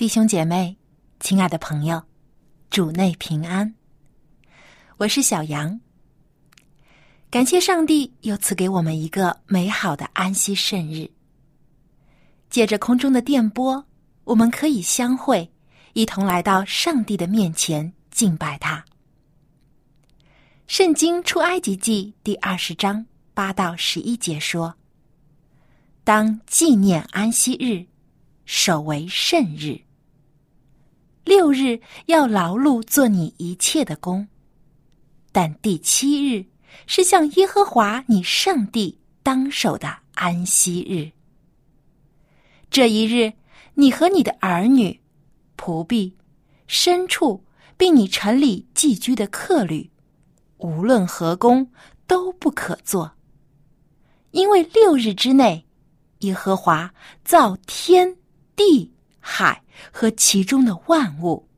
弟兄姐妹，亲爱的朋友，主内平安。我是小杨。感谢上帝又赐给我们一个美好的安息圣日。借着空中的电波，我们可以相会，一同来到上帝的面前敬拜他。圣经出埃及记第二十章八到十一节说：“当纪念安息日，守为圣日。”六日要劳碌做你一切的工，但第七日是向耶和华你上帝当守的安息日。这一日，你和你的儿女、仆婢、牲畜，并你城里寄居的客旅，无论何工都不可做，因为六日之内，耶和华造天地海。和其中的万物，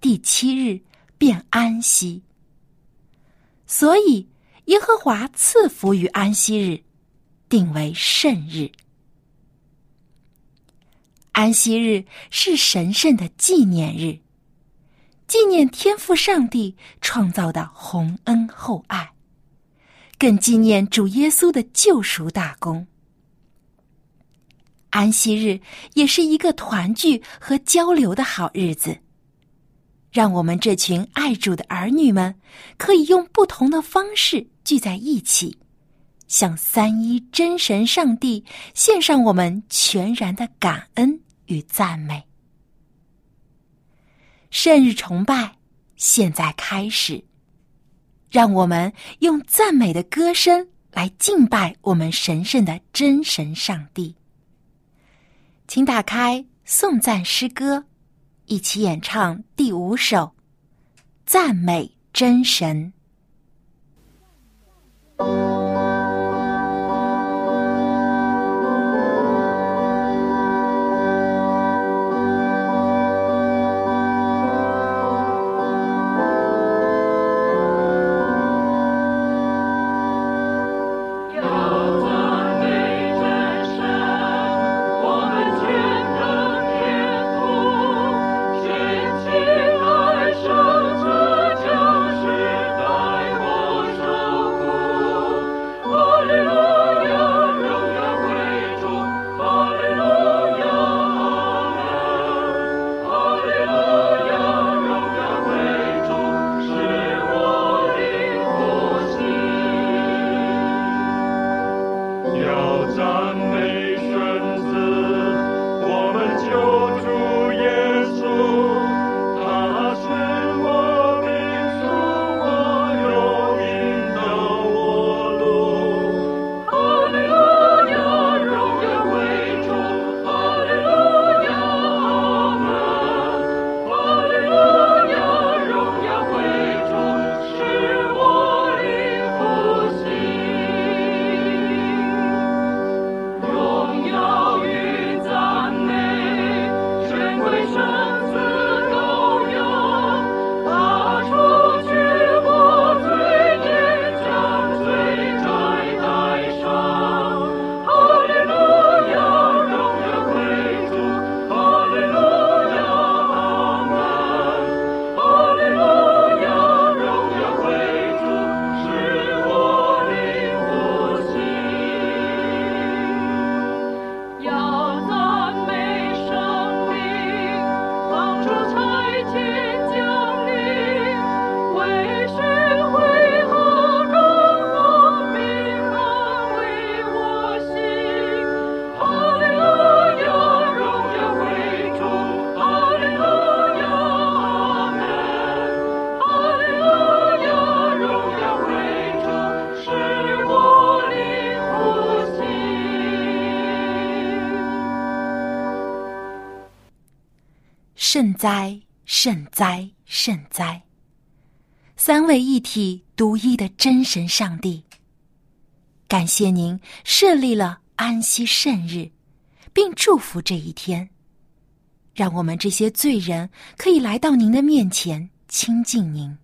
第七日便安息。所以耶和华赐福于安息日，定为圣日。安息日是神圣的纪念日，纪念天父上帝创造的洪恩厚爱，更纪念主耶稣的救赎大功。安息日也是一个团聚和交流的好日子，让我们这群爱主的儿女们可以用不同的方式聚在一起，向三一真神上帝献上我们全然的感恩与赞美。圣日崇拜现在开始，让我们用赞美的歌声来敬拜我们神圣的真神上帝。请打开颂赞诗歌，一起演唱第五首《赞美真神》。哉，圣哉，圣哉！三位一体、独一的真神上帝，感谢您设立了安息圣日，并祝福这一天，让我们这些罪人可以来到您的面前亲近您。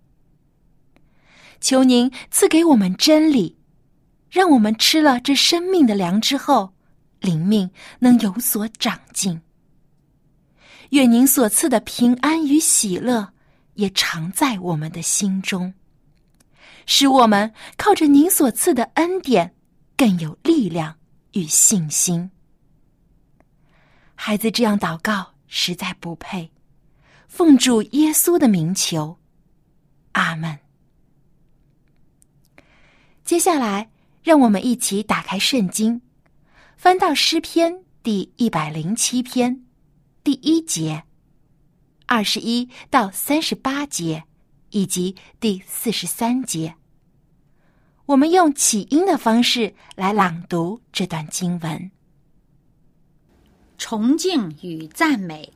求您赐给我们真理，让我们吃了这生命的粮之后，灵命能有所长进。愿您所赐的平安与喜乐也常在我们的心中，使我们靠着您所赐的恩典更有力量与信心。孩子这样祷告实在不配，奉主耶稣的名求，阿门。接下来，让我们一起打开圣经，翻到诗篇第一百零七篇第一节、二十一到三十八节以及第四十三节。我们用起音的方式来朗读这段经文：崇敬与赞美。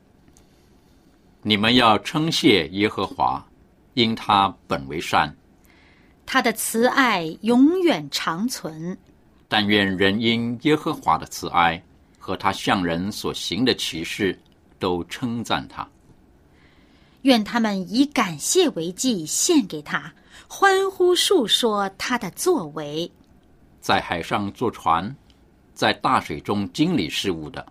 你们要称谢耶和华，因他本为善。他的慈爱永远长存。但愿人因耶和华的慈爱和他向人所行的奇事，都称赞他。愿他们以感谢为祭献给他，欢呼述说他的作为。在海上坐船，在大水中经理事务的，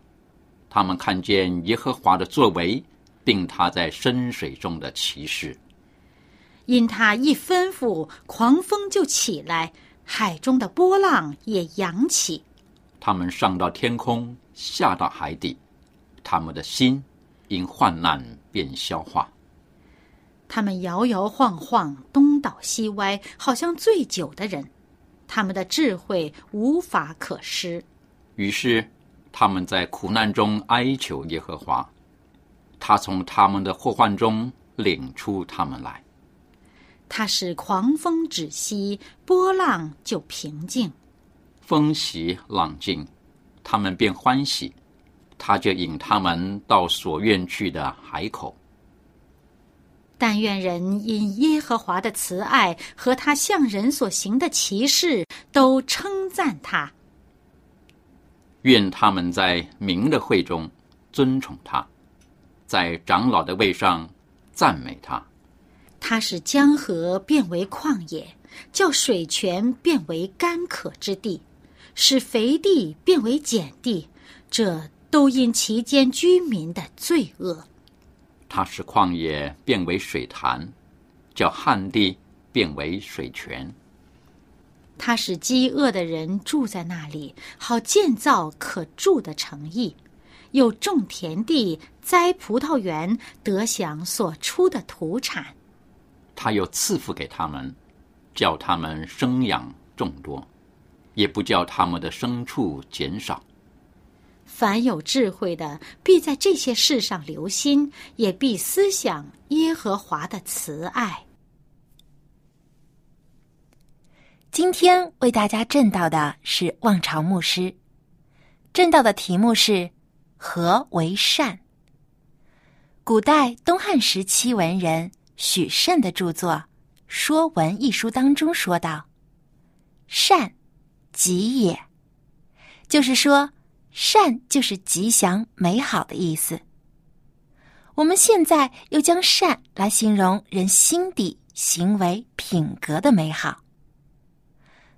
他们看见耶和华的作为，并他在深水中的骑士。因他一吩咐，狂风就起来，海中的波浪也扬起。他们上到天空，下到海底，他们的心因患难变消化。他们摇摇晃晃，东倒西歪，好像醉酒的人。他们的智慧无法可施。于是他们在苦难中哀求耶和华，他从他们的祸患中领出他们来。他使狂风止息，波浪就平静。风息浪静，他们便欢喜。他就引他们到所愿去的海口。但愿人因耶和华的慈爱和他向人所行的奇事，都称赞他。愿他们在明的会中尊崇他，在长老的位上赞美他。他使江河变为旷野，叫水泉变为干渴之地，使肥地变为碱地，这都因其间居民的罪恶。他使旷野变为水潭，叫旱地变为水泉。他使饥饿的人住在那里，好建造可住的城邑，又种田地、栽葡萄园，得享所出的土产。他又赐福给他们，叫他们生养众多，也不叫他们的牲畜减少。凡有智慧的，必在这些事上留心，也必思想耶和华的慈爱。今天为大家正道的是望潮牧师，正道的题目是“何为善”。古代东汉时期文人。许慎的著作《说文》一书当中说道：“善，吉也。”就是说，善就是吉祥、美好的意思。我们现在又将善来形容人心底、行为、品格的美好。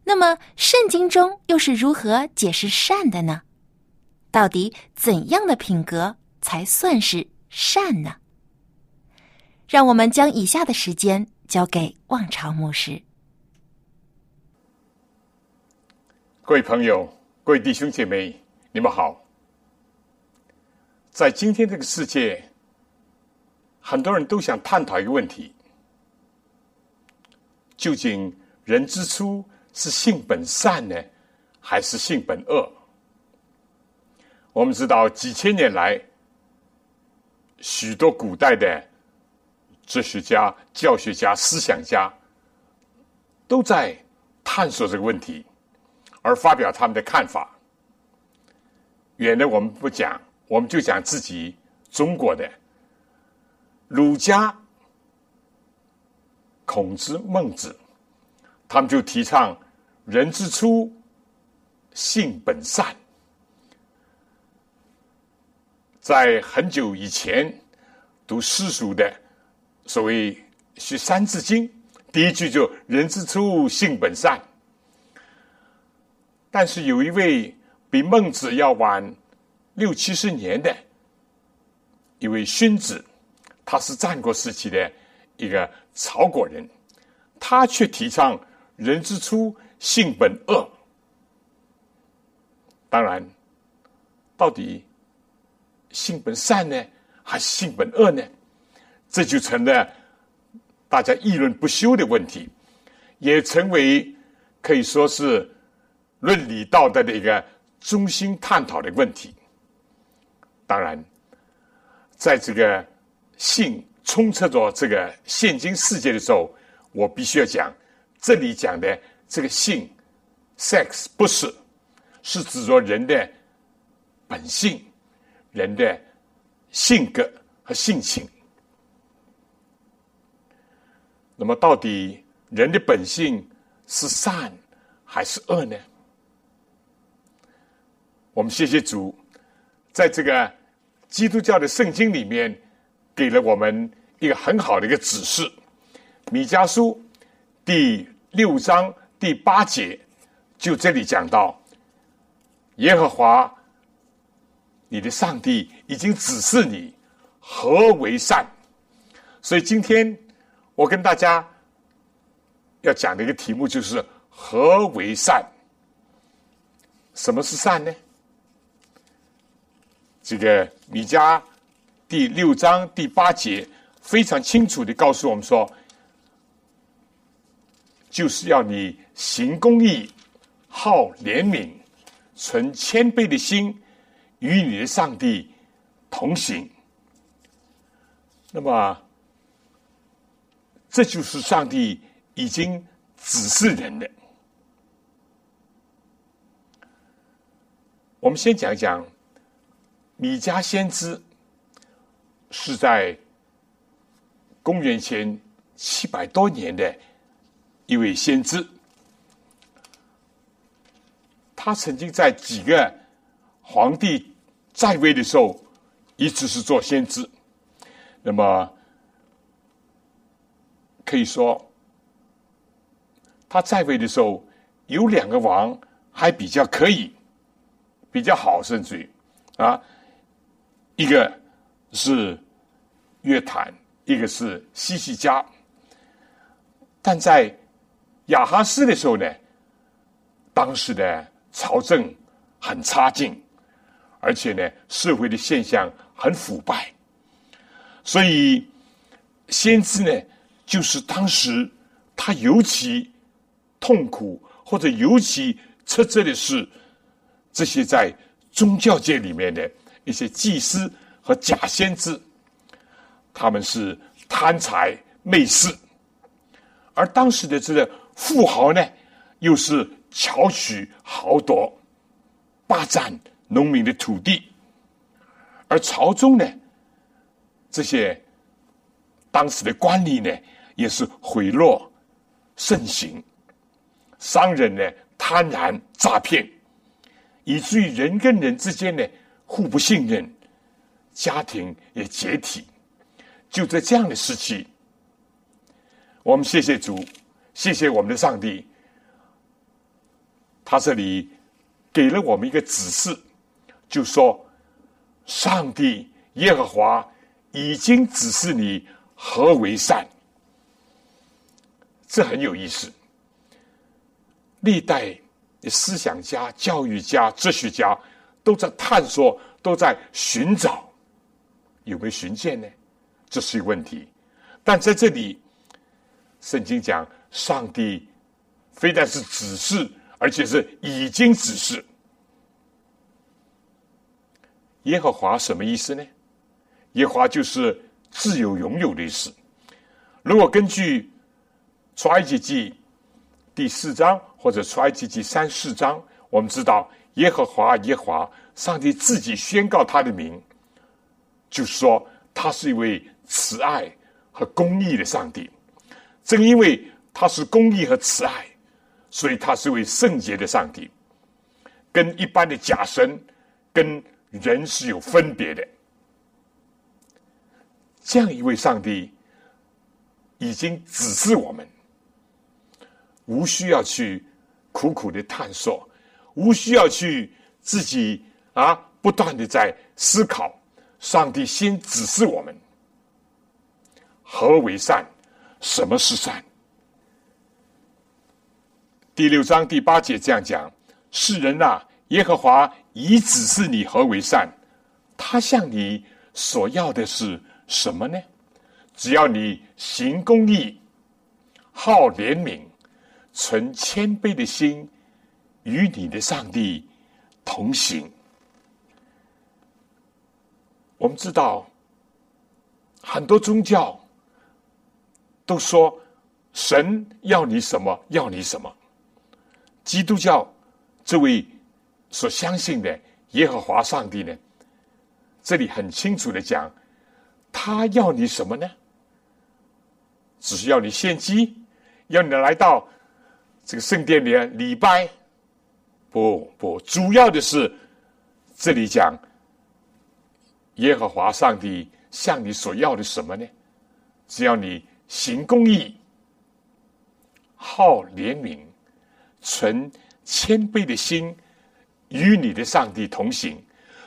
那么，圣经中又是如何解释善的呢？到底怎样的品格才算是善呢？让我们将以下的时间交给望潮牧师。各位朋友，各位弟兄姐妹，你们好。在今天这个世界，很多人都想探讨一个问题：究竟人之初是性本善呢，还是性本恶？我们知道，几千年来，许多古代的。哲学家、教学家、思想家都在探索这个问题，而发表他们的看法。远的我们不讲，我们就讲自己中国的儒家、孔子、孟子，他们就提倡人之初，性本善。在很久以前读诗书的，所谓学《三字经》，第一句就“人之初，性本善”。但是有一位比孟子要晚六七十年的一位荀子，他是战国时期的一个曹国人，他却提倡“人之初，性本恶”。当然，到底。性本善呢，还是性本恶呢？这就成了大家议论不休的问题，也成为可以说是伦理道德的一个中心探讨的问题。当然，在这个性充斥着这个现今世界的时候，我必须要讲，这里讲的这个性 （sex） 不是，是指着人的本性。人的性格和性情，那么到底人的本性是善还是恶呢？我们谢谢主，在这个基督教的圣经里面，给了我们一个很好的一个指示。米迦书第六章第八节，就这里讲到耶和华。你的上帝已经指示你何为善，所以今天我跟大家要讲的一个题目就是何为善？什么是善呢？这个米迦第六章第八节非常清楚的告诉我们说，就是要你行公义、好怜悯、存谦卑的心。与你的上帝同行，那么这就是上帝已经指示人的。我们先讲一讲米迦先知，是在公元前七百多年的一位先知，他曾经在几个皇帝。在位的时候，一直是做先知。那么可以说，他在位的时候有两个王还比较可以，比较好，甚至于啊，一个是约坦，一个是西西加。但在亚哈斯的时候呢，当时的朝政很差劲。而且呢，社会的现象很腐败，所以先知呢，就是当时他尤其痛苦或者尤其斥责的是这些在宗教界里面的一些祭司和假先知，他们是贪财媚事，而当时的这个富豪呢，又是巧取豪夺，霸占。农民的土地，而朝中呢，这些当时的官吏呢，也是贿赂盛行，商人呢贪婪诈骗，以至于人跟人之间呢互不信任，家庭也解体。就在这样的时期，我们谢谢主，谢谢我们的上帝，他这里给了我们一个指示。就说，上帝耶和华已经指示你何为善，这很有意思。历代的思想家、教育家、哲学家都在探索，都在寻找，有没有寻见呢？这是一个问题。但在这里，圣经讲，上帝非但是指示，而且是已经指示。耶和华什么意思呢？耶和华就是自由拥有的意思。如果根据出埃及记第四章或者出埃及记三四章，我们知道耶和华耶和华上帝自己宣告他的名，就说他是一位慈爱和公义的上帝。正因为他是公义和慈爱，所以他是位圣洁的上帝，跟一般的假神、跟人是有分别的。这样一位上帝已经指示我们，无需要去苦苦的探索，无需要去自己啊不断的在思考。上帝先指示我们何为善，什么是善。第六章第八节这样讲：世人呐，耶和华已指示你何为善，他向你所要的是。什么呢？只要你行公义、好怜悯、存谦卑的心，与你的上帝同行。我们知道，很多宗教都说神要你什么，要你什么。基督教这位所相信的耶和华上帝呢？这里很清楚的讲。他要你什么呢？只是要你献祭，要你来到这个圣殿里礼拜。不不，主要的是这里讲耶和华上帝向你所要的什么呢？只要你行公义、好怜悯、存谦卑的心，与你的上帝同行。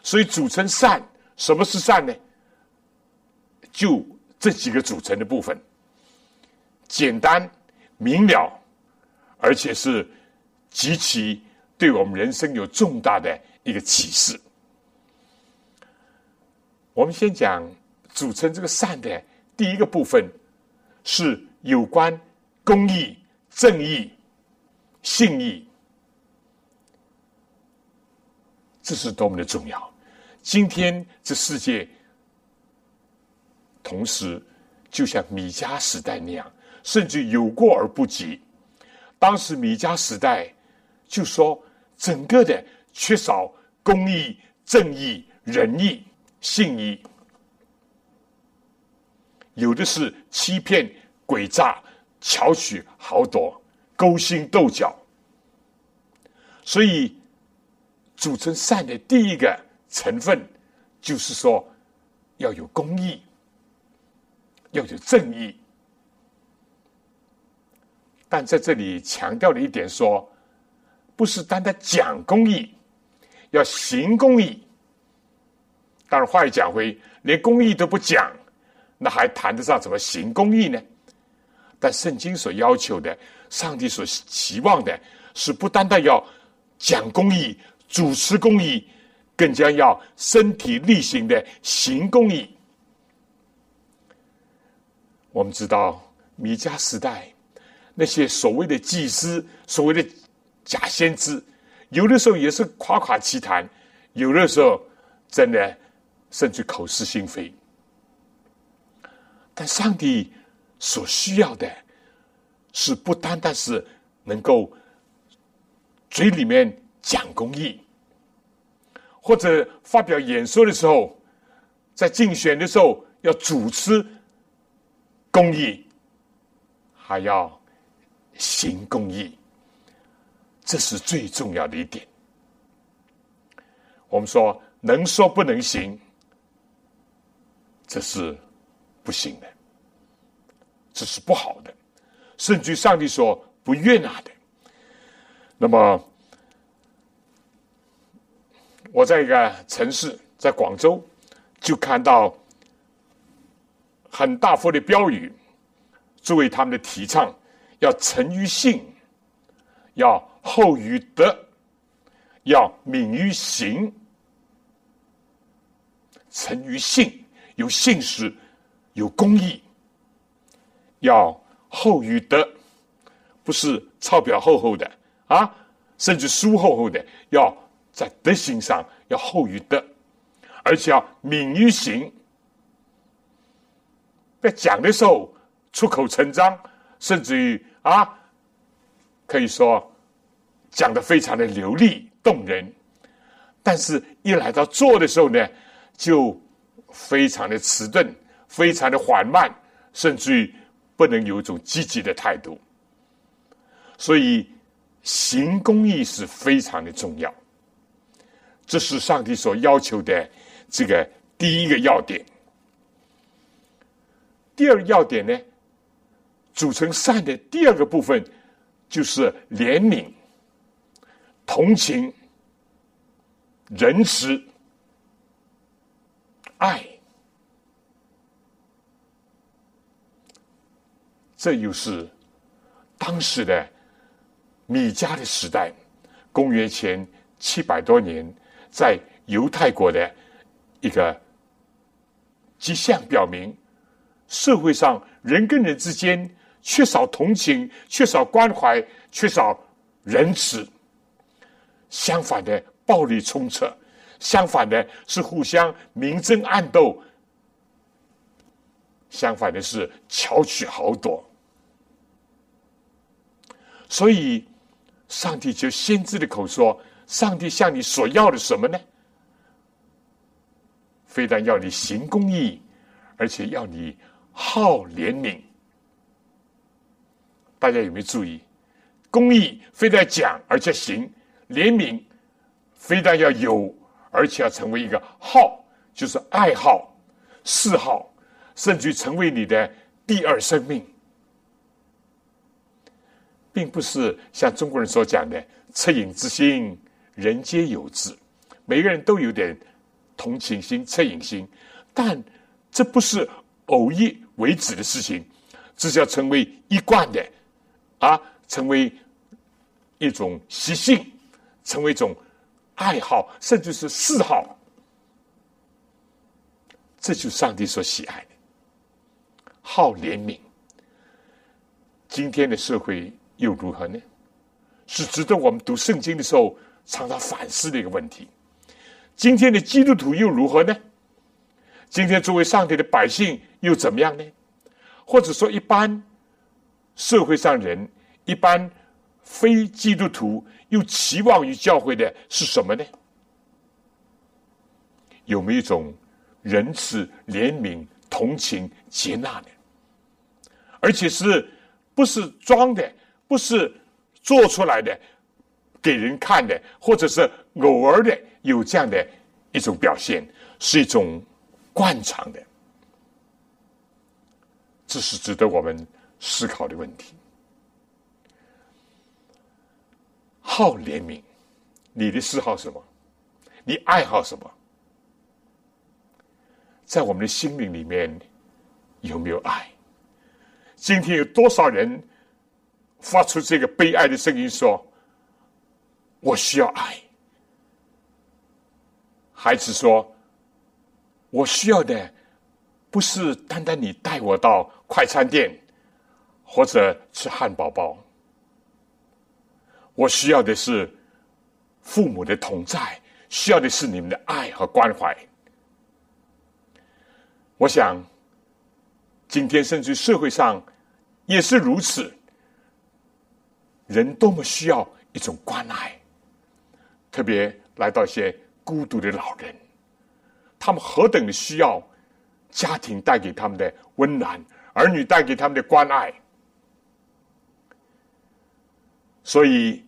所以组成善，什么是善呢？就这几个组成的部分，简单明了，而且是极其对我们人生有重大的一个启示。我们先讲组成这个善的第一个部分，是有关公义、正义、信义，这是多么的重要！今天这世界。同时，就像米迦时代那样，甚至有过而不及。当时米迦时代就说，整个的缺少公义、正义、仁义、信义，有的是欺骗、诡诈、巧取豪夺、勾心斗角。所以，组成善的第一个成分，就是说要有公义。要有正义，但在这里强调了一点，说不是单单讲公义，要行公义。当然，话又讲回，连公义都不讲，那还谈得上怎么行公义呢？但圣经所要求的，上帝所期望的，是不单单要讲公义、主持公义，更加要身体力行的行公义。我们知道米迦时代那些所谓的祭司、所谓的假先知，有的时候也是夸夸其谈，有的时候真的甚至口是心非。但上帝所需要的，是不单单是能够嘴里面讲公义，或者发表演说的时候，在竞选的时候要主持。公益还要行公益，这是最重要的一点。我们说能说不能行，这是不行的，这是不好的，甚至上帝说不悦纳的。那么，我在一个城市，在广州，就看到。很大幅的标语，作为他们的提倡，要诚于信，要厚于德，要敏于行。诚于信，有信实，有公义；要厚于德，不是钞票厚厚的啊，甚至书厚厚的，要在德行上要厚于德，而且要敏于行。在讲的时候出口成章，甚至于啊，可以说讲的非常的流利动人，但是一来到做的时候呢，就非常的迟钝，非常的缓慢，甚至于不能有一种积极的态度。所以，行公义是非常的重要。这是上帝所要求的这个第一个要点。第二要点呢，组成善的第二个部分就是怜悯、同情、仁慈、爱。这又是当时的米迦的时代，公元前七百多年。在犹太国的一个迹象表明，社会上人跟人之间缺少同情、缺少关怀、缺少仁慈。相反的，暴力冲彻；相反的，是互相明争暗斗；相反的是巧取豪夺。所以，上帝就先知的口说。上帝向你所要的什么呢？非但要你行公义，而且要你好怜悯。大家有没有注意？公义非但讲，而且行；怜悯非但要有，而且要成为一个好，就是爱好、嗜好，甚至成为你的第二生命，并不是像中国人所讲的“恻隐之心”。人皆有之，每个人都有点同情心、恻隐心，但这不是偶一为止的事情，这是要成为一贯的，啊，成为一种习性，成为一种爱好，甚至是嗜好，这就是上帝所喜爱的，好怜悯。今天的社会又如何呢？是值得我们读圣经的时候。常常反思的一个问题：今天的基督徒又如何呢？今天作为上帝的百姓又怎么样呢？或者说，一般社会上人、一般非基督徒又期望于教会的是什么呢？有没有一种仁慈、怜悯、同情、接纳呢？而且是不是装的？不是做出来的？给人看的，或者是偶尔的有这样的一种表现，是一种惯常的，这是值得我们思考的问题。好怜悯，你的嗜好什么？你爱好什么？在我们的心灵里面有没有爱？今天有多少人发出这个悲哀的声音说？我需要爱。孩子说：“我需要的不是单单你带我到快餐店或者吃汉堡包，我需要的是父母的同在，需要的是你们的爱和关怀。”我想，今天甚至社会上也是如此，人多么需要一种关爱。特别来到一些孤独的老人，他们何等的需要家庭带给他们的温暖，儿女带给他们的关爱。所以，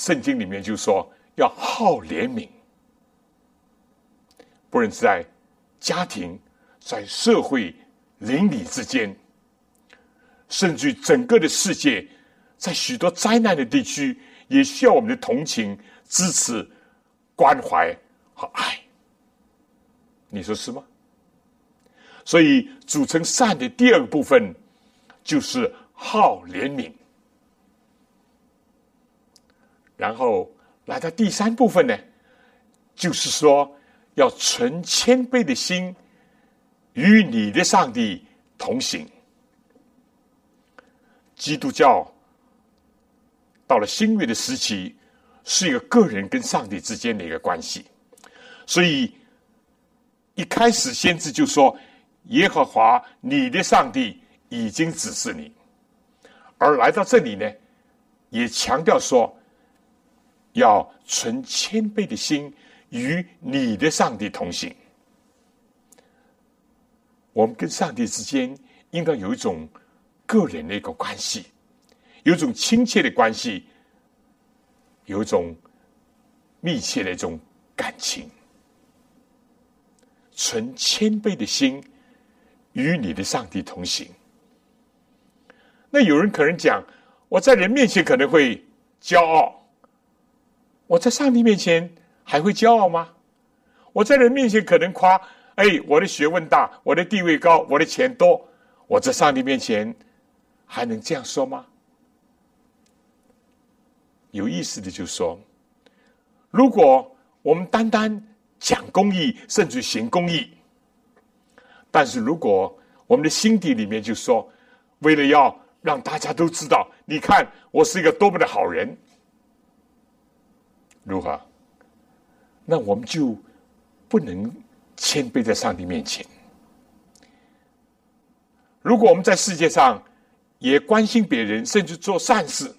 圣经里面就说要好怜悯，不论是在家庭、在社会、邻里之间，甚至整个的世界，在许多灾难的地区。也需要我们的同情、支持、关怀和爱，你说是吗？所以组成善的第二个部分就是好怜悯，然后来到第三部分呢，就是说要存谦卑的心，与你的上帝同行。基督教。到了新约的时期，是一个个人跟上帝之间的一个关系，所以一开始先知就说：“耶和华你的上帝已经指示你。”而来到这里呢，也强调说要存谦卑的心与你的上帝同行。我们跟上帝之间应该有一种个人的一个关系，有一种亲切的关系，有一种密切的一种感情，存谦卑的心与你的上帝同行。那有人可能讲，我在人面前可能会骄傲，我在上帝面前还会骄傲吗？我在人面前可能夸，哎，我的学问大，我的地位高，我的钱多，我在上帝面前还能这样说吗？有意思的就说，如果我们单单讲公义，甚至行公义，但是如果我们的心底里面就说，为了要让大家都知道，你看我是一个多么的好人，如何？那我们就不能谦卑在上帝面前。如果我们在世界上也关心别人，甚至做善事，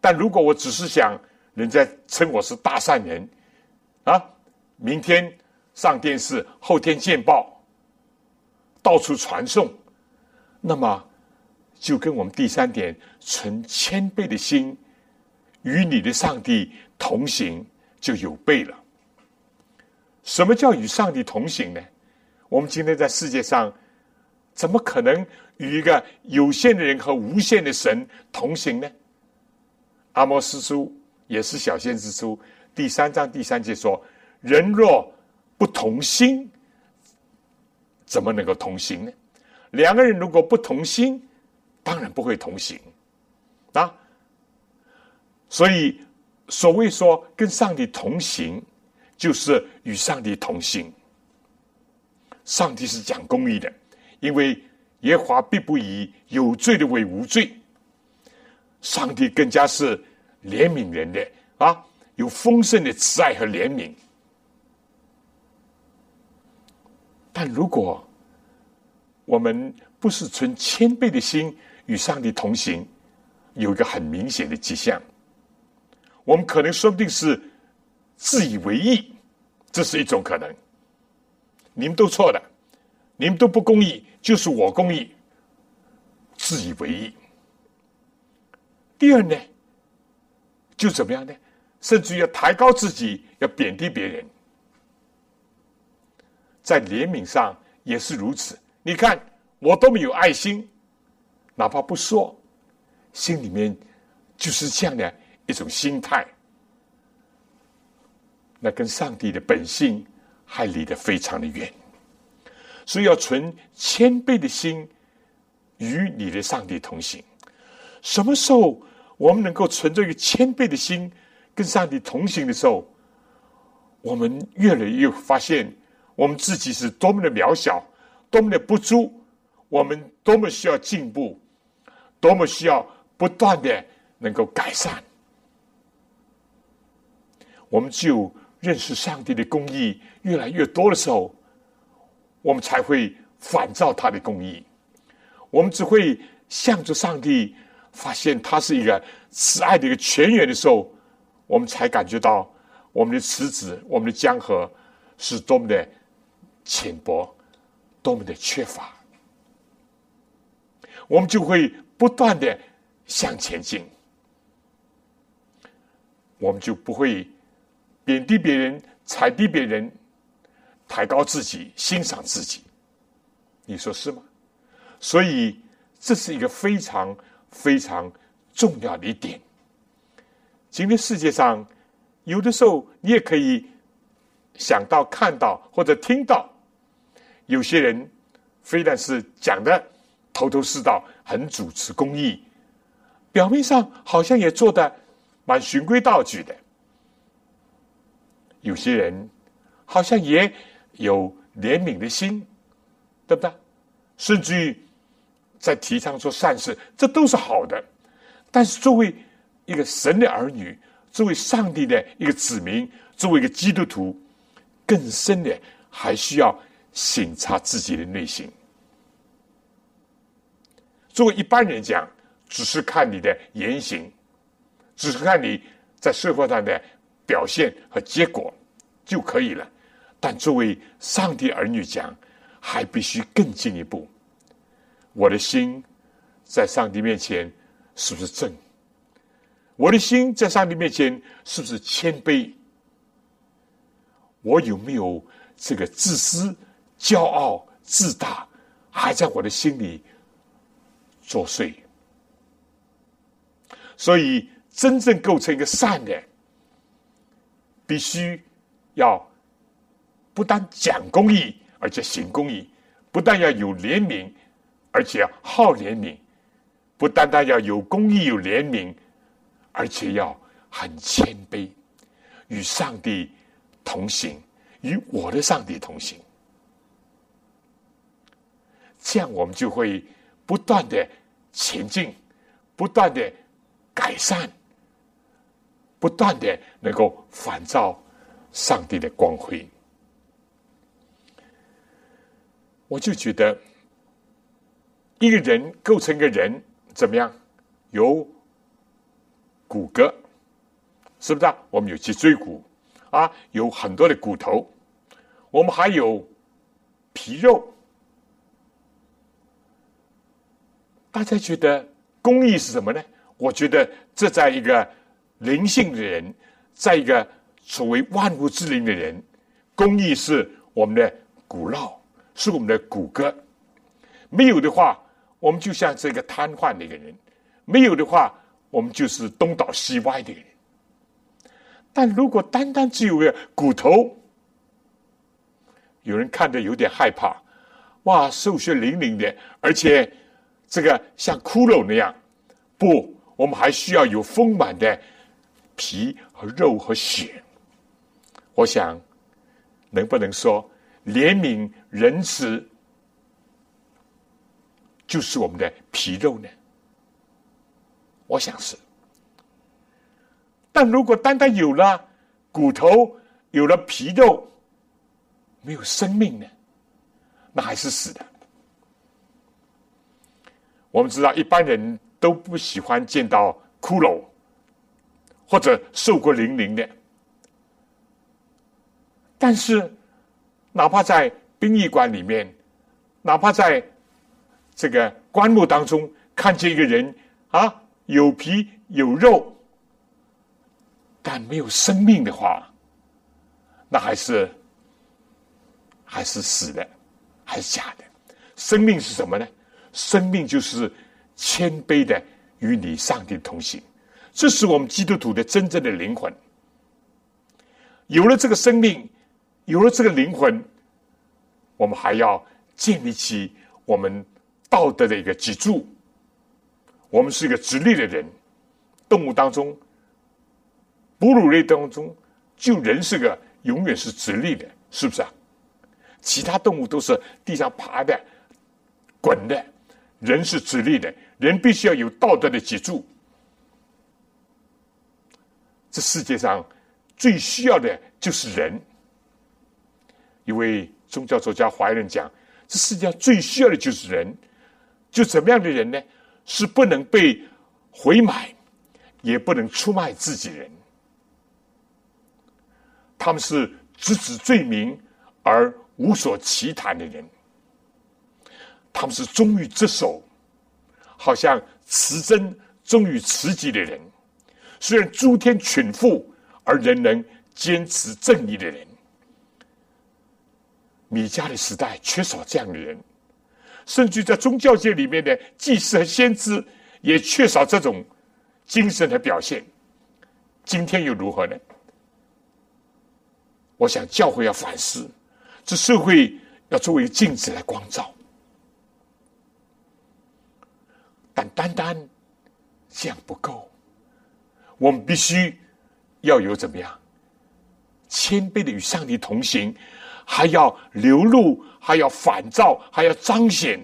但如果我只是想人家称我是大善人，啊，明天上电视，后天见报，到处传颂，那么。就跟我们第三点，存谦卑的心，与你的上帝同行，就有备了。什么叫与上帝同行呢？我们今天在世界上，怎么可能与一个有限的人和无限的神同行呢？阿摩斯书也是小先知书第三章第三节说：“人若不同心，怎么能够同行呢？两个人如果不同心。”当然不会同行啊！所以所谓说跟上帝同行，就是与上帝同行。上帝是讲公义的，因为耶和华必不以有罪的为无罪。上帝更加是怜悯人的啊，有丰盛的慈爱和怜悯。但如果我们不是存谦卑的心，与上帝同行，有一个很明显的迹象。我们可能说不定是自以为意，这是一种可能。你们都错的，你们都不公义，就是我公义，自以为意。第二呢，就怎么样呢？甚至要抬高自己，要贬低别人，在怜悯上也是如此。你看，我多么有爱心。哪怕不说，心里面就是这样的一种心态，那跟上帝的本性还离得非常的远，所以要存谦卑的心与你的上帝同行。什么时候我们能够存着一个谦卑的心跟上帝同行的时候，我们越来越发现我们自己是多么的渺小，多么的不足，我们多么需要进步。多么需要不断的能够改善，我们只有认识上帝的公义越来越多的时候，我们才会反照他的公义。我们只会向着上帝，发现他是一个慈爱的一个泉源的时候，我们才感觉到我们的池子、我们的江河是多么的浅薄，多么的缺乏，我们就会。不断的向前进，我们就不会贬低别人、踩低别人、抬高自己、欣赏自己。你说是吗？所以这是一个非常非常重要的一点。今天世界上有的时候，你也可以想到、看到或者听到，有些人非但是讲的头头是道。很主持公益，表面上好像也做的蛮循规蹈矩的。有些人好像也有怜悯的心，对不对？甚至于在提倡做善事，这都是好的。但是作为一个神的儿女，作为上帝的一个子民，作为一个基督徒，更深的还需要省察自己的内心。作为一般人讲，只是看你的言行，只是看你在社会上的表现和结果就可以了。但作为上帝儿女讲，还必须更进一步。我的心在上帝面前是不是正？我的心在上帝面前是不是谦卑？我有没有这个自私、骄傲、自大，还在我的心里作祟？所以，真正构成一个善的，必须要不但讲公义，而且行公义；不但要有怜悯，而且要好怜悯；不单单要有公义、有怜悯，而且要很谦卑，与上帝同行，与我的上帝同行。这样，我们就会不断的前进，不断的。改善，不断的能够反照上帝的光辉，我就觉得一个人构成一个人怎么样？有骨骼，是不是啊？我们有脊椎骨啊，有很多的骨头，我们还有皮肉。大家觉得公益是什么呢？我觉得这在一个灵性的人，在一个所谓万物之灵的人，公益是我们的骨肉，是我们的骨骼。没有的话，我们就像这个瘫痪的一个人；没有的话，我们就是东倒西歪的人。但如果单单只有个骨头，有人看着有点害怕，哇，瘦削伶仃的，而且这个像骷髅那样，不。我们还需要有丰满的皮和肉和血。我想，能不能说怜悯仁慈就是我们的皮肉呢？我想是。但如果单单有了骨头，有了皮肉，没有生命呢？那还是死的。我们知道一般人。都不喜欢见到骷髅或者瘦骨嶙嶙的，但是哪怕在殡仪馆里面，哪怕在这个棺木当中看见一个人啊，有皮有肉，但没有生命的话，那还是还是死的，还是假的。生命是什么呢？生命就是。谦卑的与你上帝同行，这是我们基督徒的真正的灵魂。有了这个生命，有了这个灵魂，我们还要建立起我们道德的一个脊柱。我们是一个直立的人，动物当中，哺乳类当中，就人是个永远是直立的，是不是啊？其他动物都是地上爬的、滚的，人是直立的。人必须要有道德的脊柱。这世界上最需要的就是人。一位宗教作家怀仁讲：“这世界上最需要的就是人。就怎么样的人呢？是不能被回买，也不能出卖自己人。他们是直指罪名而无所其谈的人。他们是忠于职守。”好像持真忠于持己的人，虽然诸天群富，而仍能坚持正义的人。米迦的时代缺少这样的人，甚至在宗教界里面的祭司和先知也缺少这种精神的表现。今天又如何呢？我想教会要反思，这社会要作为镜子来光照。但单单这样不够，我们必须要有怎么样谦卑的与上帝同行，还要流露，还要反照，还要彰显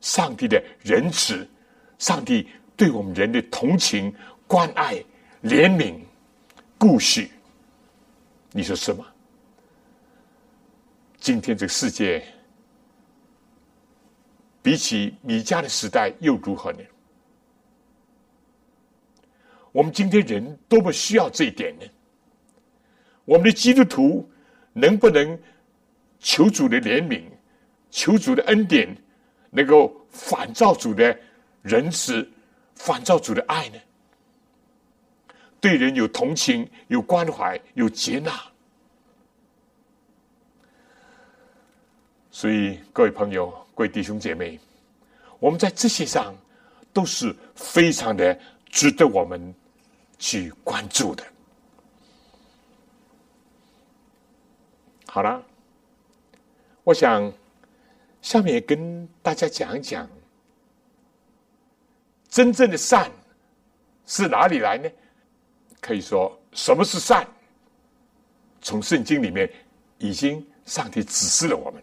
上帝的仁慈，上帝对我们人的同情、关爱、怜悯、顾恤。你说是吗？今天这个世界。比起米迦的时代又如何呢？我们今天人多么需要这一点呢？我们的基督徒能不能求主的怜悯，求主的恩典，能够反照主的仁慈，反照主的爱呢？对人有同情、有关怀、有接纳。所以，各位朋友、各位弟兄姐妹，我们在这些上都是非常的值得我们去关注的。好了，我想下面跟大家讲一讲，真正的善是哪里来呢？可以说，什么是善？从圣经里面已经上帝指示了我们。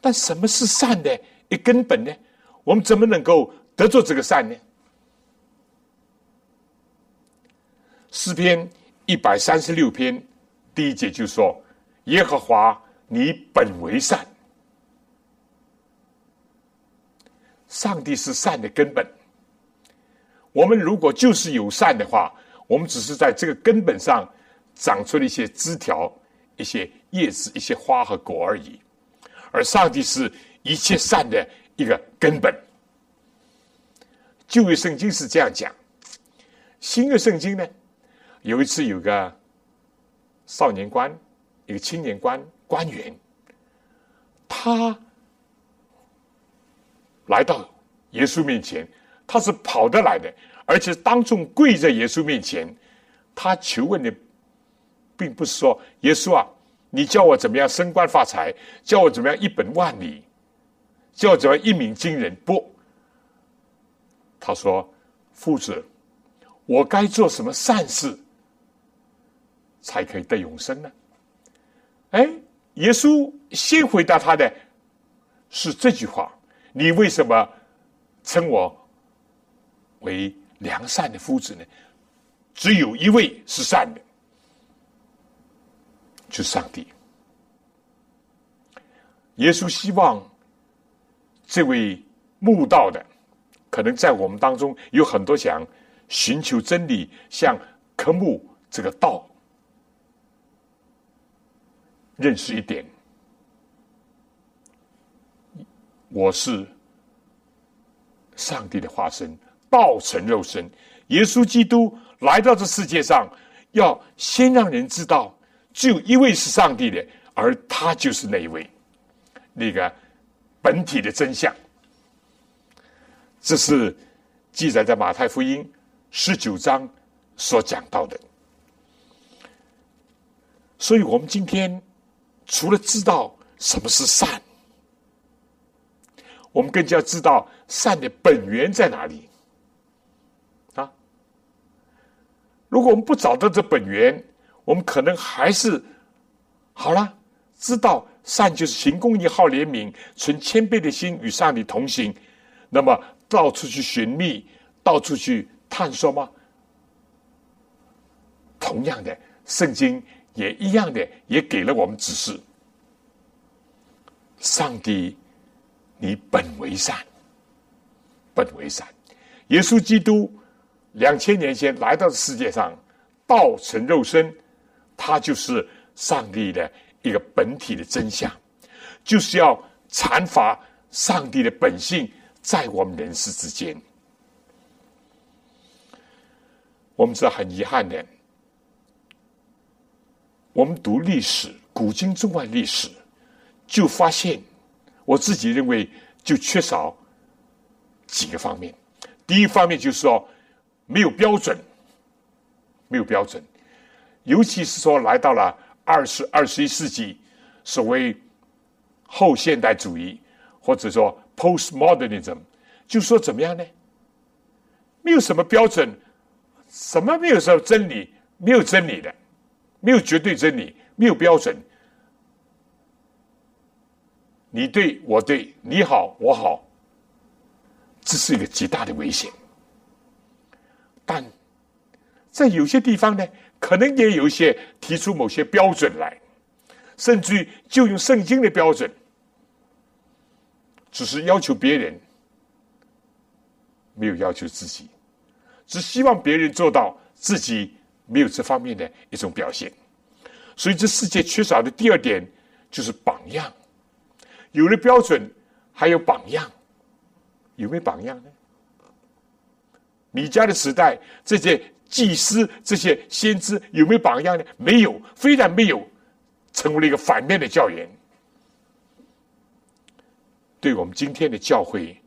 但什么是善的一根本呢？我们怎么能够得做这个善呢？诗篇一百三十六篇第一节就说：“耶和华，你本为善。”上帝是善的根本。我们如果就是有善的话，我们只是在这个根本上长出了一些枝条、一些叶子、一些花和果而已。而上帝是一切善的一个根本。旧约圣经是这样讲，新约圣经呢，有一次有个少年官，一个青年官官员，他来到耶稣面前，他是跑得来的，而且当众跪在耶稣面前，他求问的，并不是说耶稣啊。你叫我怎么样升官发财？叫我怎么样一本万利？叫我怎么样一鸣惊人？不，他说：“夫子，我该做什么善事才可以得永生呢？”哎，耶稣先回答他的是这句话：“你为什么称我为良善的夫子呢？只有一位是善的。”就是上帝。耶稣希望这位慕道的，可能在我们当中有很多想寻求真理、像科目这个道认识一点。我是上帝的化身，道成肉身。耶稣基督来到这世界上，要先让人知道。只有一位是上帝的，而他就是那一位，那个本体的真相。这是记载在马太福音十九章所讲到的。所以，我们今天除了知道什么是善，我们更加知道善的本源在哪里。啊，如果我们不找到这本源，我们可能还是好了，知道善就是行公义、好怜悯、存谦卑的心与上帝同行。那么到处去寻觅，到处去探索吗？同样的，圣经也一样的，也给了我们指示：上帝，你本为善，本为善。耶稣基督两千年前来到世界上，道成肉身。他就是上帝的一个本体的真相，就是要阐发上帝的本性在我们人世之间。我们知道很遗憾的，我们读历史，古今中外历史，就发现，我自己认为就缺少几个方面。第一方面就是说，没有标准，没有标准。尤其是说来到了二十二十一世纪，所谓后现代主义或者说 postmodernism，就说怎么样呢？没有什么标准，什么没有什么真理，没有真理的，没有绝对真理，没有标准。你对我对，你好我好，这是一个极大的危险。但在有些地方呢？可能也有一些提出某些标准来，甚至于就用圣经的标准，只是要求别人，没有要求自己，只希望别人做到，自己没有这方面的一种表现。所以，这世界缺少的第二点就是榜样。有了标准，还有榜样，有没有榜样呢？米迦的时代，这些祭司、这些先知有没有榜样呢？没有，非但没有，成为了一个反面的教员。对我们今天的教会，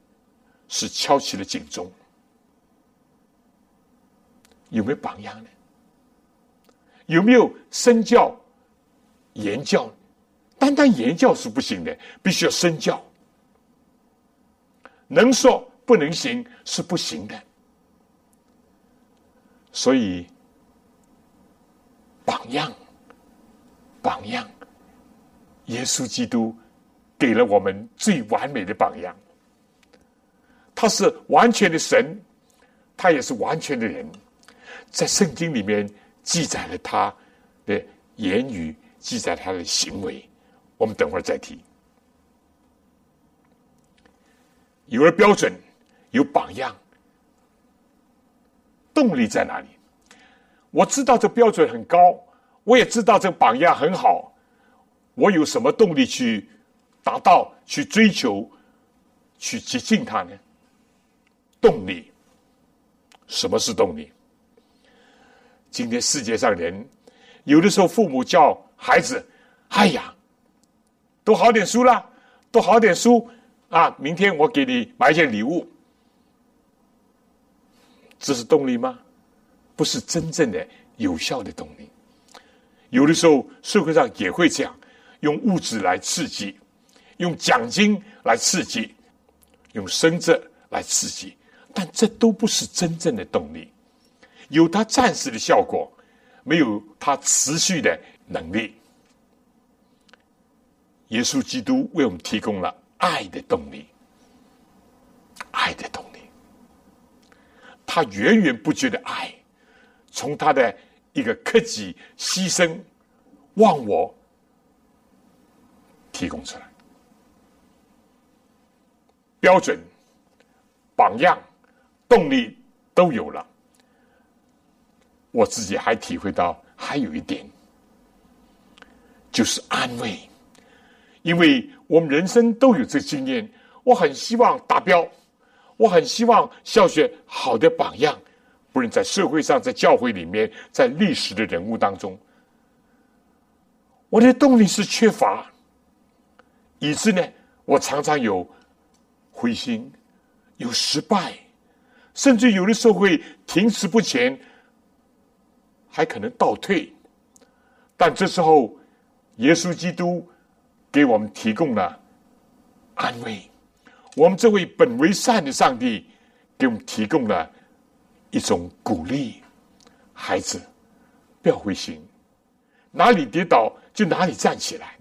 是敲起了警钟。有没有榜样呢？有没有身教、言教？单单言教是不行的，必须要身教。能说不能行是不行的。所以，榜样，榜样，耶稣基督给了我们最完美的榜样。他是完全的神，他也是完全的人，在圣经里面记载了他的言语，记载他的行为。我们等会儿再提。有了标准，有榜样。动力在哪里？我知道这标准很高，我也知道这榜样很好。我有什么动力去达到、去追求、去接近它呢？动力，什么是动力？今天世界上人有的时候，父母叫孩子：“哎呀，读好点书啦，读好点书啊！明天我给你买一件礼物。”这是动力吗？不是真正的有效的动力。有的时候社会上也会这样，用物质来刺激，用奖金来刺激，用升职来刺激，但这都不是真正的动力。有它暂时的效果，没有它持续的能力。耶稣基督为我们提供了爱的动力，爱的动力。他源源不绝的爱，从他的一个克己牺牲、忘我提供出来，标准、榜样、动力都有了。我自己还体会到，还有一点，就是安慰，因为我们人生都有这经验，我很希望达标。我很希望效学好的榜样，不论在社会上、在教会里面、在历史的人物当中，我的动力是缺乏，以致呢，我常常有灰心、有失败，甚至有的时候会停滞不前，还可能倒退。但这时候，耶稣基督给我们提供了安慰。我们这位本为善的上帝，给我们提供了一种鼓励：孩子，不要灰心，哪里跌倒就哪里站起来。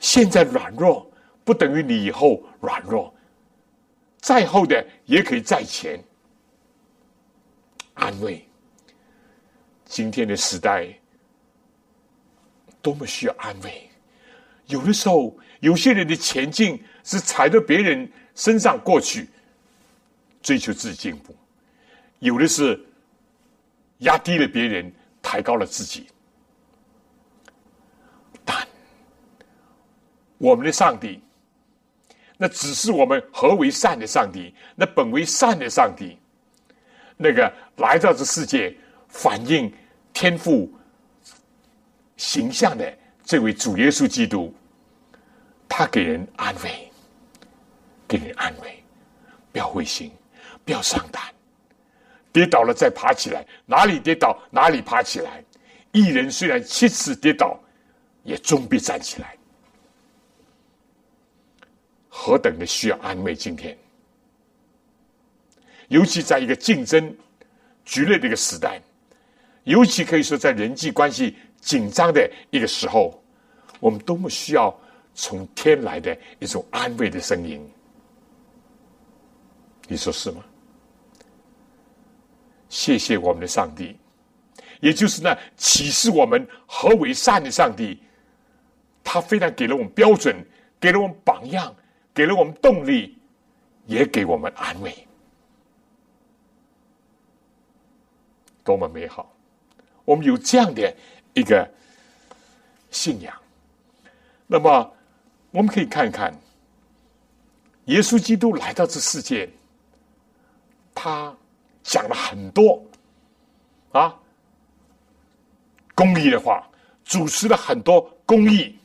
现在软弱不等于你以后软弱，再后的也可以在前。安慰，今天的时代多么需要安慰。有的时候，有些人的前进。是踩到别人身上过去，追求自己进步；有的是压低了别人，抬高了自己。但我们的上帝，那只是我们何为善的上帝，那本为善的上帝，那个来到这世界反映天赋形象的这位主耶稣基督，他给人安慰。给人安慰，不要灰心，不要伤胆，跌倒了再爬起来，哪里跌倒哪里爬起来。一人虽然七次跌倒，也终必站起来。何等的需要安慰！今天，尤其在一个竞争剧烈的一个时代，尤其可以说在人际关系紧张的一个时候，我们多么需要从天来的一种安慰的声音。你说是吗？谢谢我们的上帝，也就是那启示我们何为善的上帝。他非常给了我们标准，给了我们榜样，给了我们动力，也给我们安慰，多么美好！我们有这样的一个信仰。那么，我们可以看看耶稣基督来到这世界，他讲了很多啊公益的话，主持了很多公益，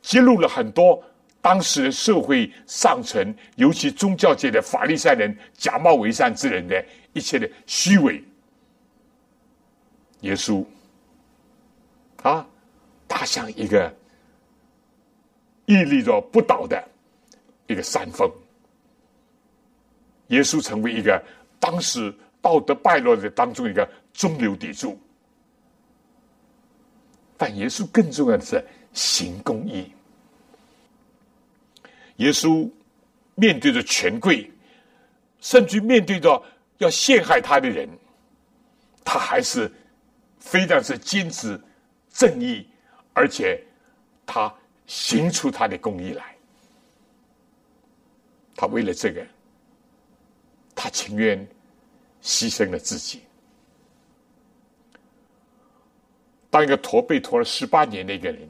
揭露了很多当时的社会上层，尤其宗教界的法利赛人假冒为善之人的一切的虚伪。耶稣啊，他像一个。屹立着不倒的一个山峰，耶稣成为一个当时道德败落的当中一个中流砥柱。但耶稣更重要的是行公义。耶稣面对着权贵，甚至面对着要陷害他的人，他还是非但是坚持正义，而且他。行出他的公义来，他为了这个，他情愿牺牲了自己。当一个驼背驼了十八年的一个人，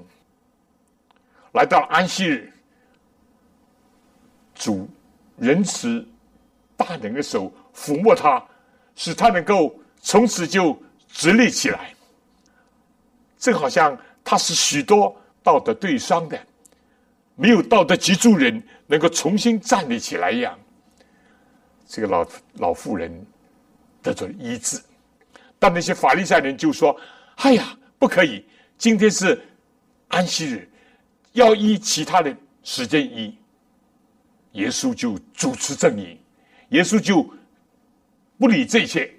来到安息日，主仁慈大能的手抚摸他，使他能够从此就直立起来，正好像他是许多。道德对伤的，没有道德脊柱人能够重新站立起来一样，这个老老妇人得到医治。但那些法利赛人就说：“哎呀，不可以！今天是安息日，要依其他的时间医。”耶稣就主持正义，耶稣就不理这些，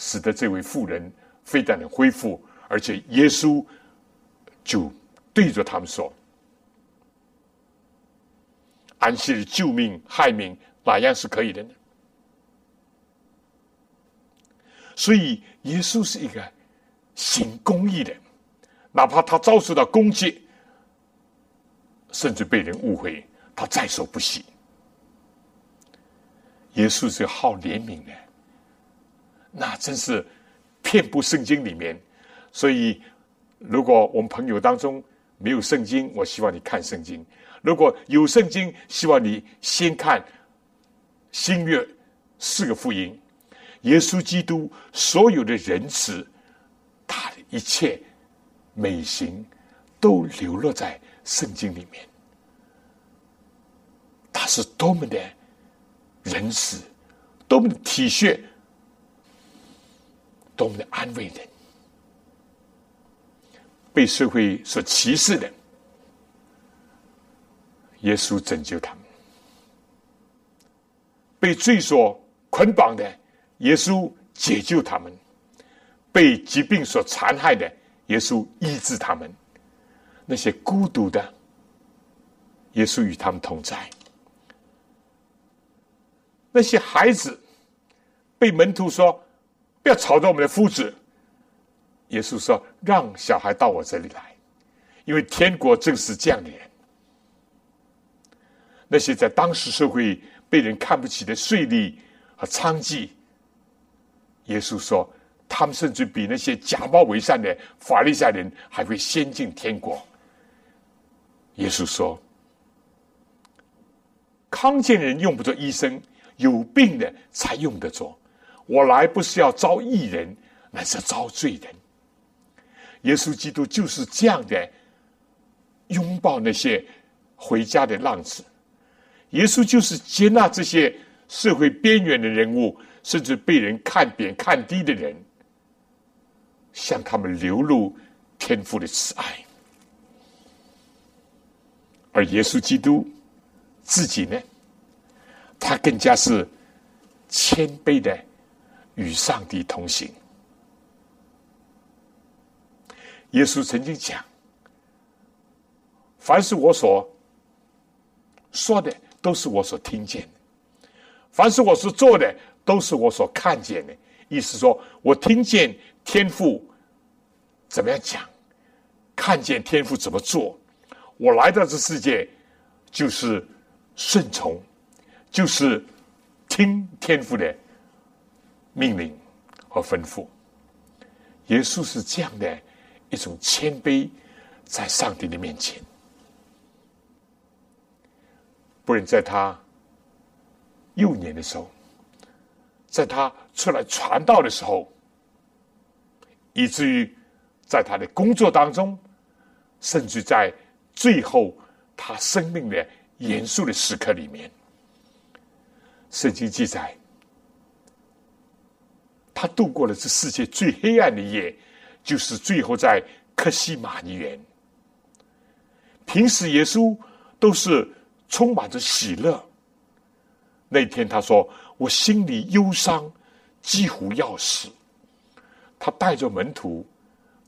使得这位妇人非但能恢复。而且耶稣就对着他们说：“安息日救命害命，哪样是可以的呢？”所以耶稣是一个行公义的，哪怕他遭受到攻击，甚至被人误会，他在所不惜。耶稣是好怜悯的，那真是遍布圣经里面。所以，如果我们朋友当中没有圣经，我希望你看圣经；如果有圣经，希望你先看新约四个福音，耶稣基督所有的仁慈，他的一切美行，都流落在圣经里面。他是多么的仁慈，多么的体恤，多么的安慰人。被社会所歧视的，耶稣拯救他们；被罪所捆绑的，耶稣解救他们；被疾病所残害的，耶稣医治他们；那些孤独的，耶稣与他们同在；那些孩子被门徒说不要吵到我们的夫子。耶稣说：“让小孩到我这里来，因为天国正是这样的人。那些在当时社会被人看不起的税吏和娼妓，耶稣说，他们甚至比那些假冒为善的法利赛人还会先进天国。”耶稣说：“康健人用不着医生，有病的才用得着。我来不是要招义人，乃是招罪人。”耶稣基督就是这样的拥抱那些回家的浪子，耶稣就是接纳这些社会边缘的人物，甚至被人看扁、看低的人，向他们流露天父的慈爱。而耶稣基督自己呢，他更加是谦卑的与上帝同行。耶稣曾经讲：“凡是我所说的，都是我所听见的；凡是我所做的，都是我所看见的。”意思说，我听见天父怎么样讲，看见天父怎么做。我来到这世界，就是顺从，就是听天父的命令和吩咐。耶稣是这样的。一种谦卑，在上帝的面前。不然，在他幼年的时候，在他出来传道的时候，以至于在他的工作当中，甚至在最后他生命的严肃的时刻里面，圣经记载，他度过了这世界最黑暗的夜，就是最后在克西马尼园。平时耶稣都是充满着喜乐。那天他说：“我心里忧伤，几乎要死。”他带着门徒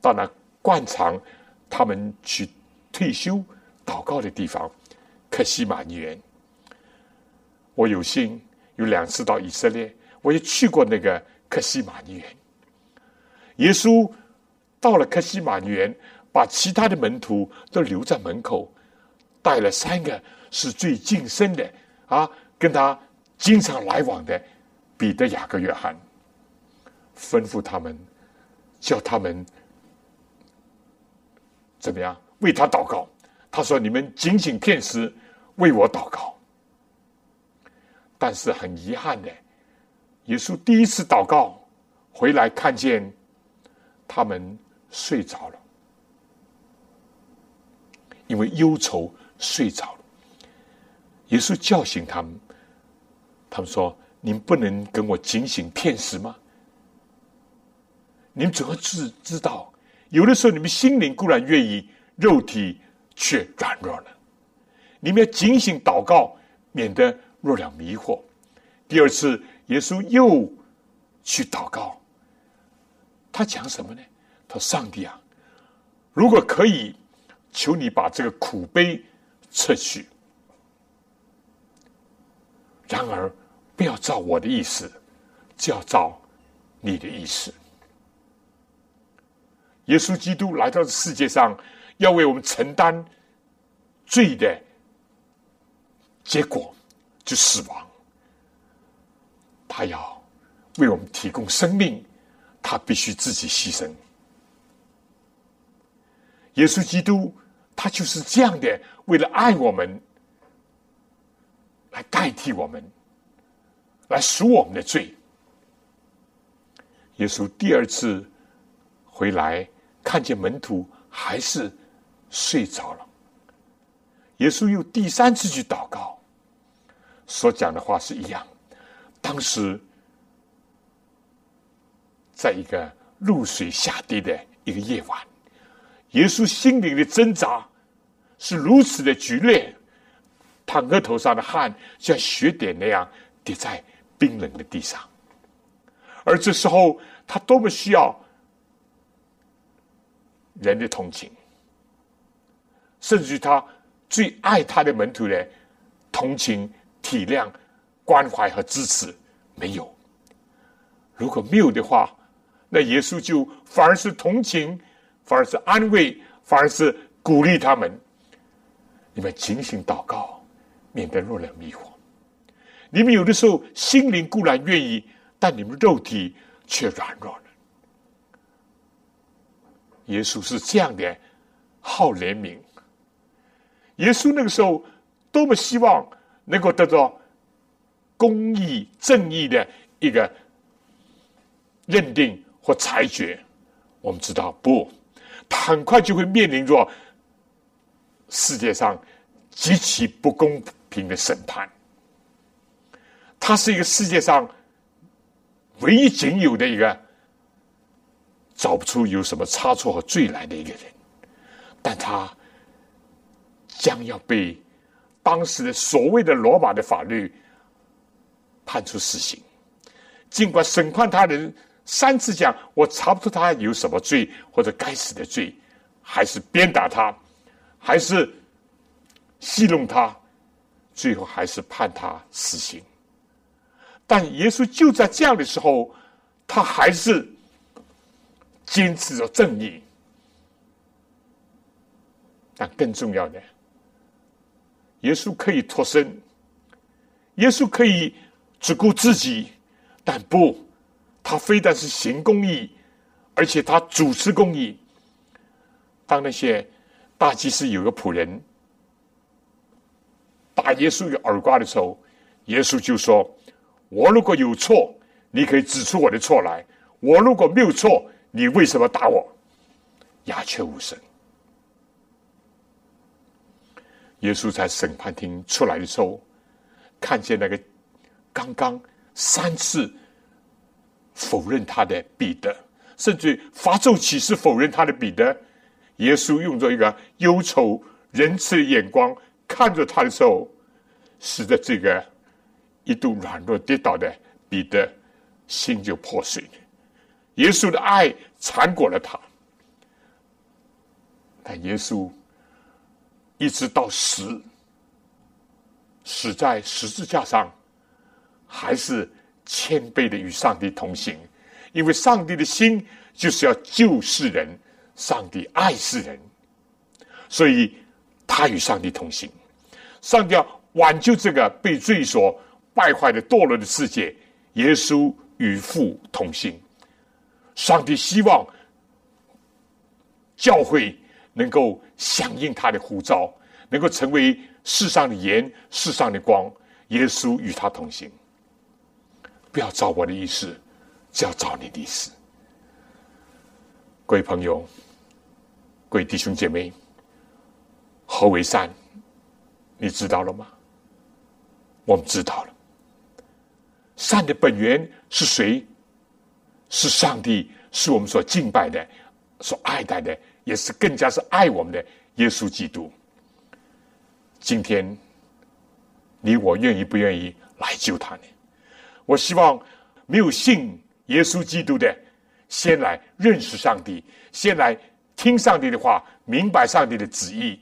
到那惯常他们去退休祷告的地方——克西马尼园。我有幸有两次到以色列，我也去过那个克西马尼园。耶稣到了克西马尼园。把其他的门徒都留在门口，带了三个是最近身的啊，跟他经常来往的彼得、雅各、约翰，吩咐他们，叫他们怎么样为他祷告。他说：“你们仅仅片时为我祷告。”但是很遗憾的，耶稣第一次祷告回来，看见他们睡着了。因为忧愁睡着了，耶稣叫醒他们。他们说：“您不能跟我警醒骗时吗？你们怎么知知道？有的时候你们心灵固然愿意，肉体却软弱了。你们要警醒祷告，免得入了迷惑。”第二次，耶稣又去祷告。他讲什么呢？他说：“上帝啊，如果可以。”求你把这个苦悲撤去。然而，不要照我的意思，就要照你的意思。耶稣基督来到世界上，要为我们承担罪的结果，就死亡。他要为我们提供生命，他必须自己牺牲。耶稣基督。他就是这样的，为了爱我们，来代替我们，来赎我们的罪。耶稣第二次回来，看见门徒还是睡着了。耶稣又第三次去祷告，所讲的话是一样。当时，在一个露水下跌的一个夜晚。耶稣心灵的挣扎是如此的剧烈，他额头上的汗像雪点那样滴在冰冷的地上，而这时候他多么需要人的同情，甚至于他最爱他的门徒的同情、体谅、关怀和支持没有。如果没有的话，那耶稣就反而是同情。反而是安慰，反而是鼓励他们。你们警醒祷告，免得入了迷惑。你们有的时候心灵固然愿意，但你们肉体却软弱了。耶稣是这样的，好怜悯。耶稣那个时候多么希望能够得到公义、正义的一个认定或裁决。我们知道不？他很快就会面临着世界上极其不公平的审判。他是一个世界上唯一仅有的一个找不出有什么差错和罪来的一个人，但他将要被当时的所谓的罗马的法律判处死刑。尽管审判他人。三次讲，我查不出他有什么罪或者该死的罪，还是鞭打他，还是戏弄他，最后还是判他死刑。但耶稣就在这样的时候，他还是坚持着正义。但更重要的，耶稣可以脱身，耶稣可以只顾自己，但不。他非但是行公义，而且他主持公义。当那些大祭司有个仆人打耶稣一个耳刮的时候，耶稣就说：“我如果有错，你可以指出我的错来；我如果没有错，你为什么打我？”鸦雀无声。耶稣在审判厅出来的时候，看见那个刚刚三次否认他的彼得，甚至发咒起誓否认他的彼得，耶稣用着一个忧愁仁慈的眼光看着他的时候，使得这个一度软弱跌倒的彼得心就破碎。耶稣的爱缠裹了他，但耶稣。一直到死，死在十字架上，还是谦卑的与上帝同行，因为上帝的心就是要救世人，上帝爱世人，所以他与上帝同行。上帝要挽救这个被罪所败坏的堕落的世界，耶稣与父同行。上帝希望教会。能够响应他的呼召，能够成为世上的盐、世上的光。耶稣与他同行，不要照我的意思，只要照你的意思。各位朋友，各位弟兄姐妹，何为善？你知道了吗？我们知道了。善的本源是谁？是上帝，是我们所敬拜的、所爱戴的。也是更加是爱我们的耶稣基督。今天，你我愿意不愿意来救他呢？我希望没有信耶稣基督的，先来认识上帝，先来听上帝的话，明白上帝的旨意。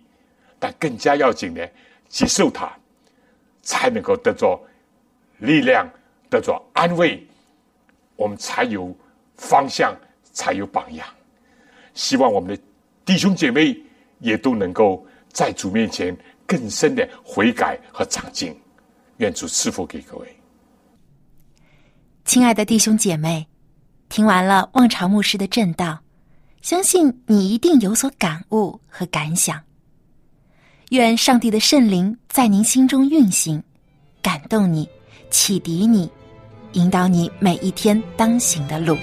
但更加要紧的，接受他，才能够得着力量，得着安慰，我们才有方向，才有榜样。希望我们的。弟兄姐妹也都能够在主面前更深的悔改和长进，愿主赐福给各位。亲爱的弟兄姐妹，听完了望潮牧师的正道，相信你一定有所感悟和感想。愿上帝的圣灵在您心中运行，感动你，启迪你，引导你每一天当行的路。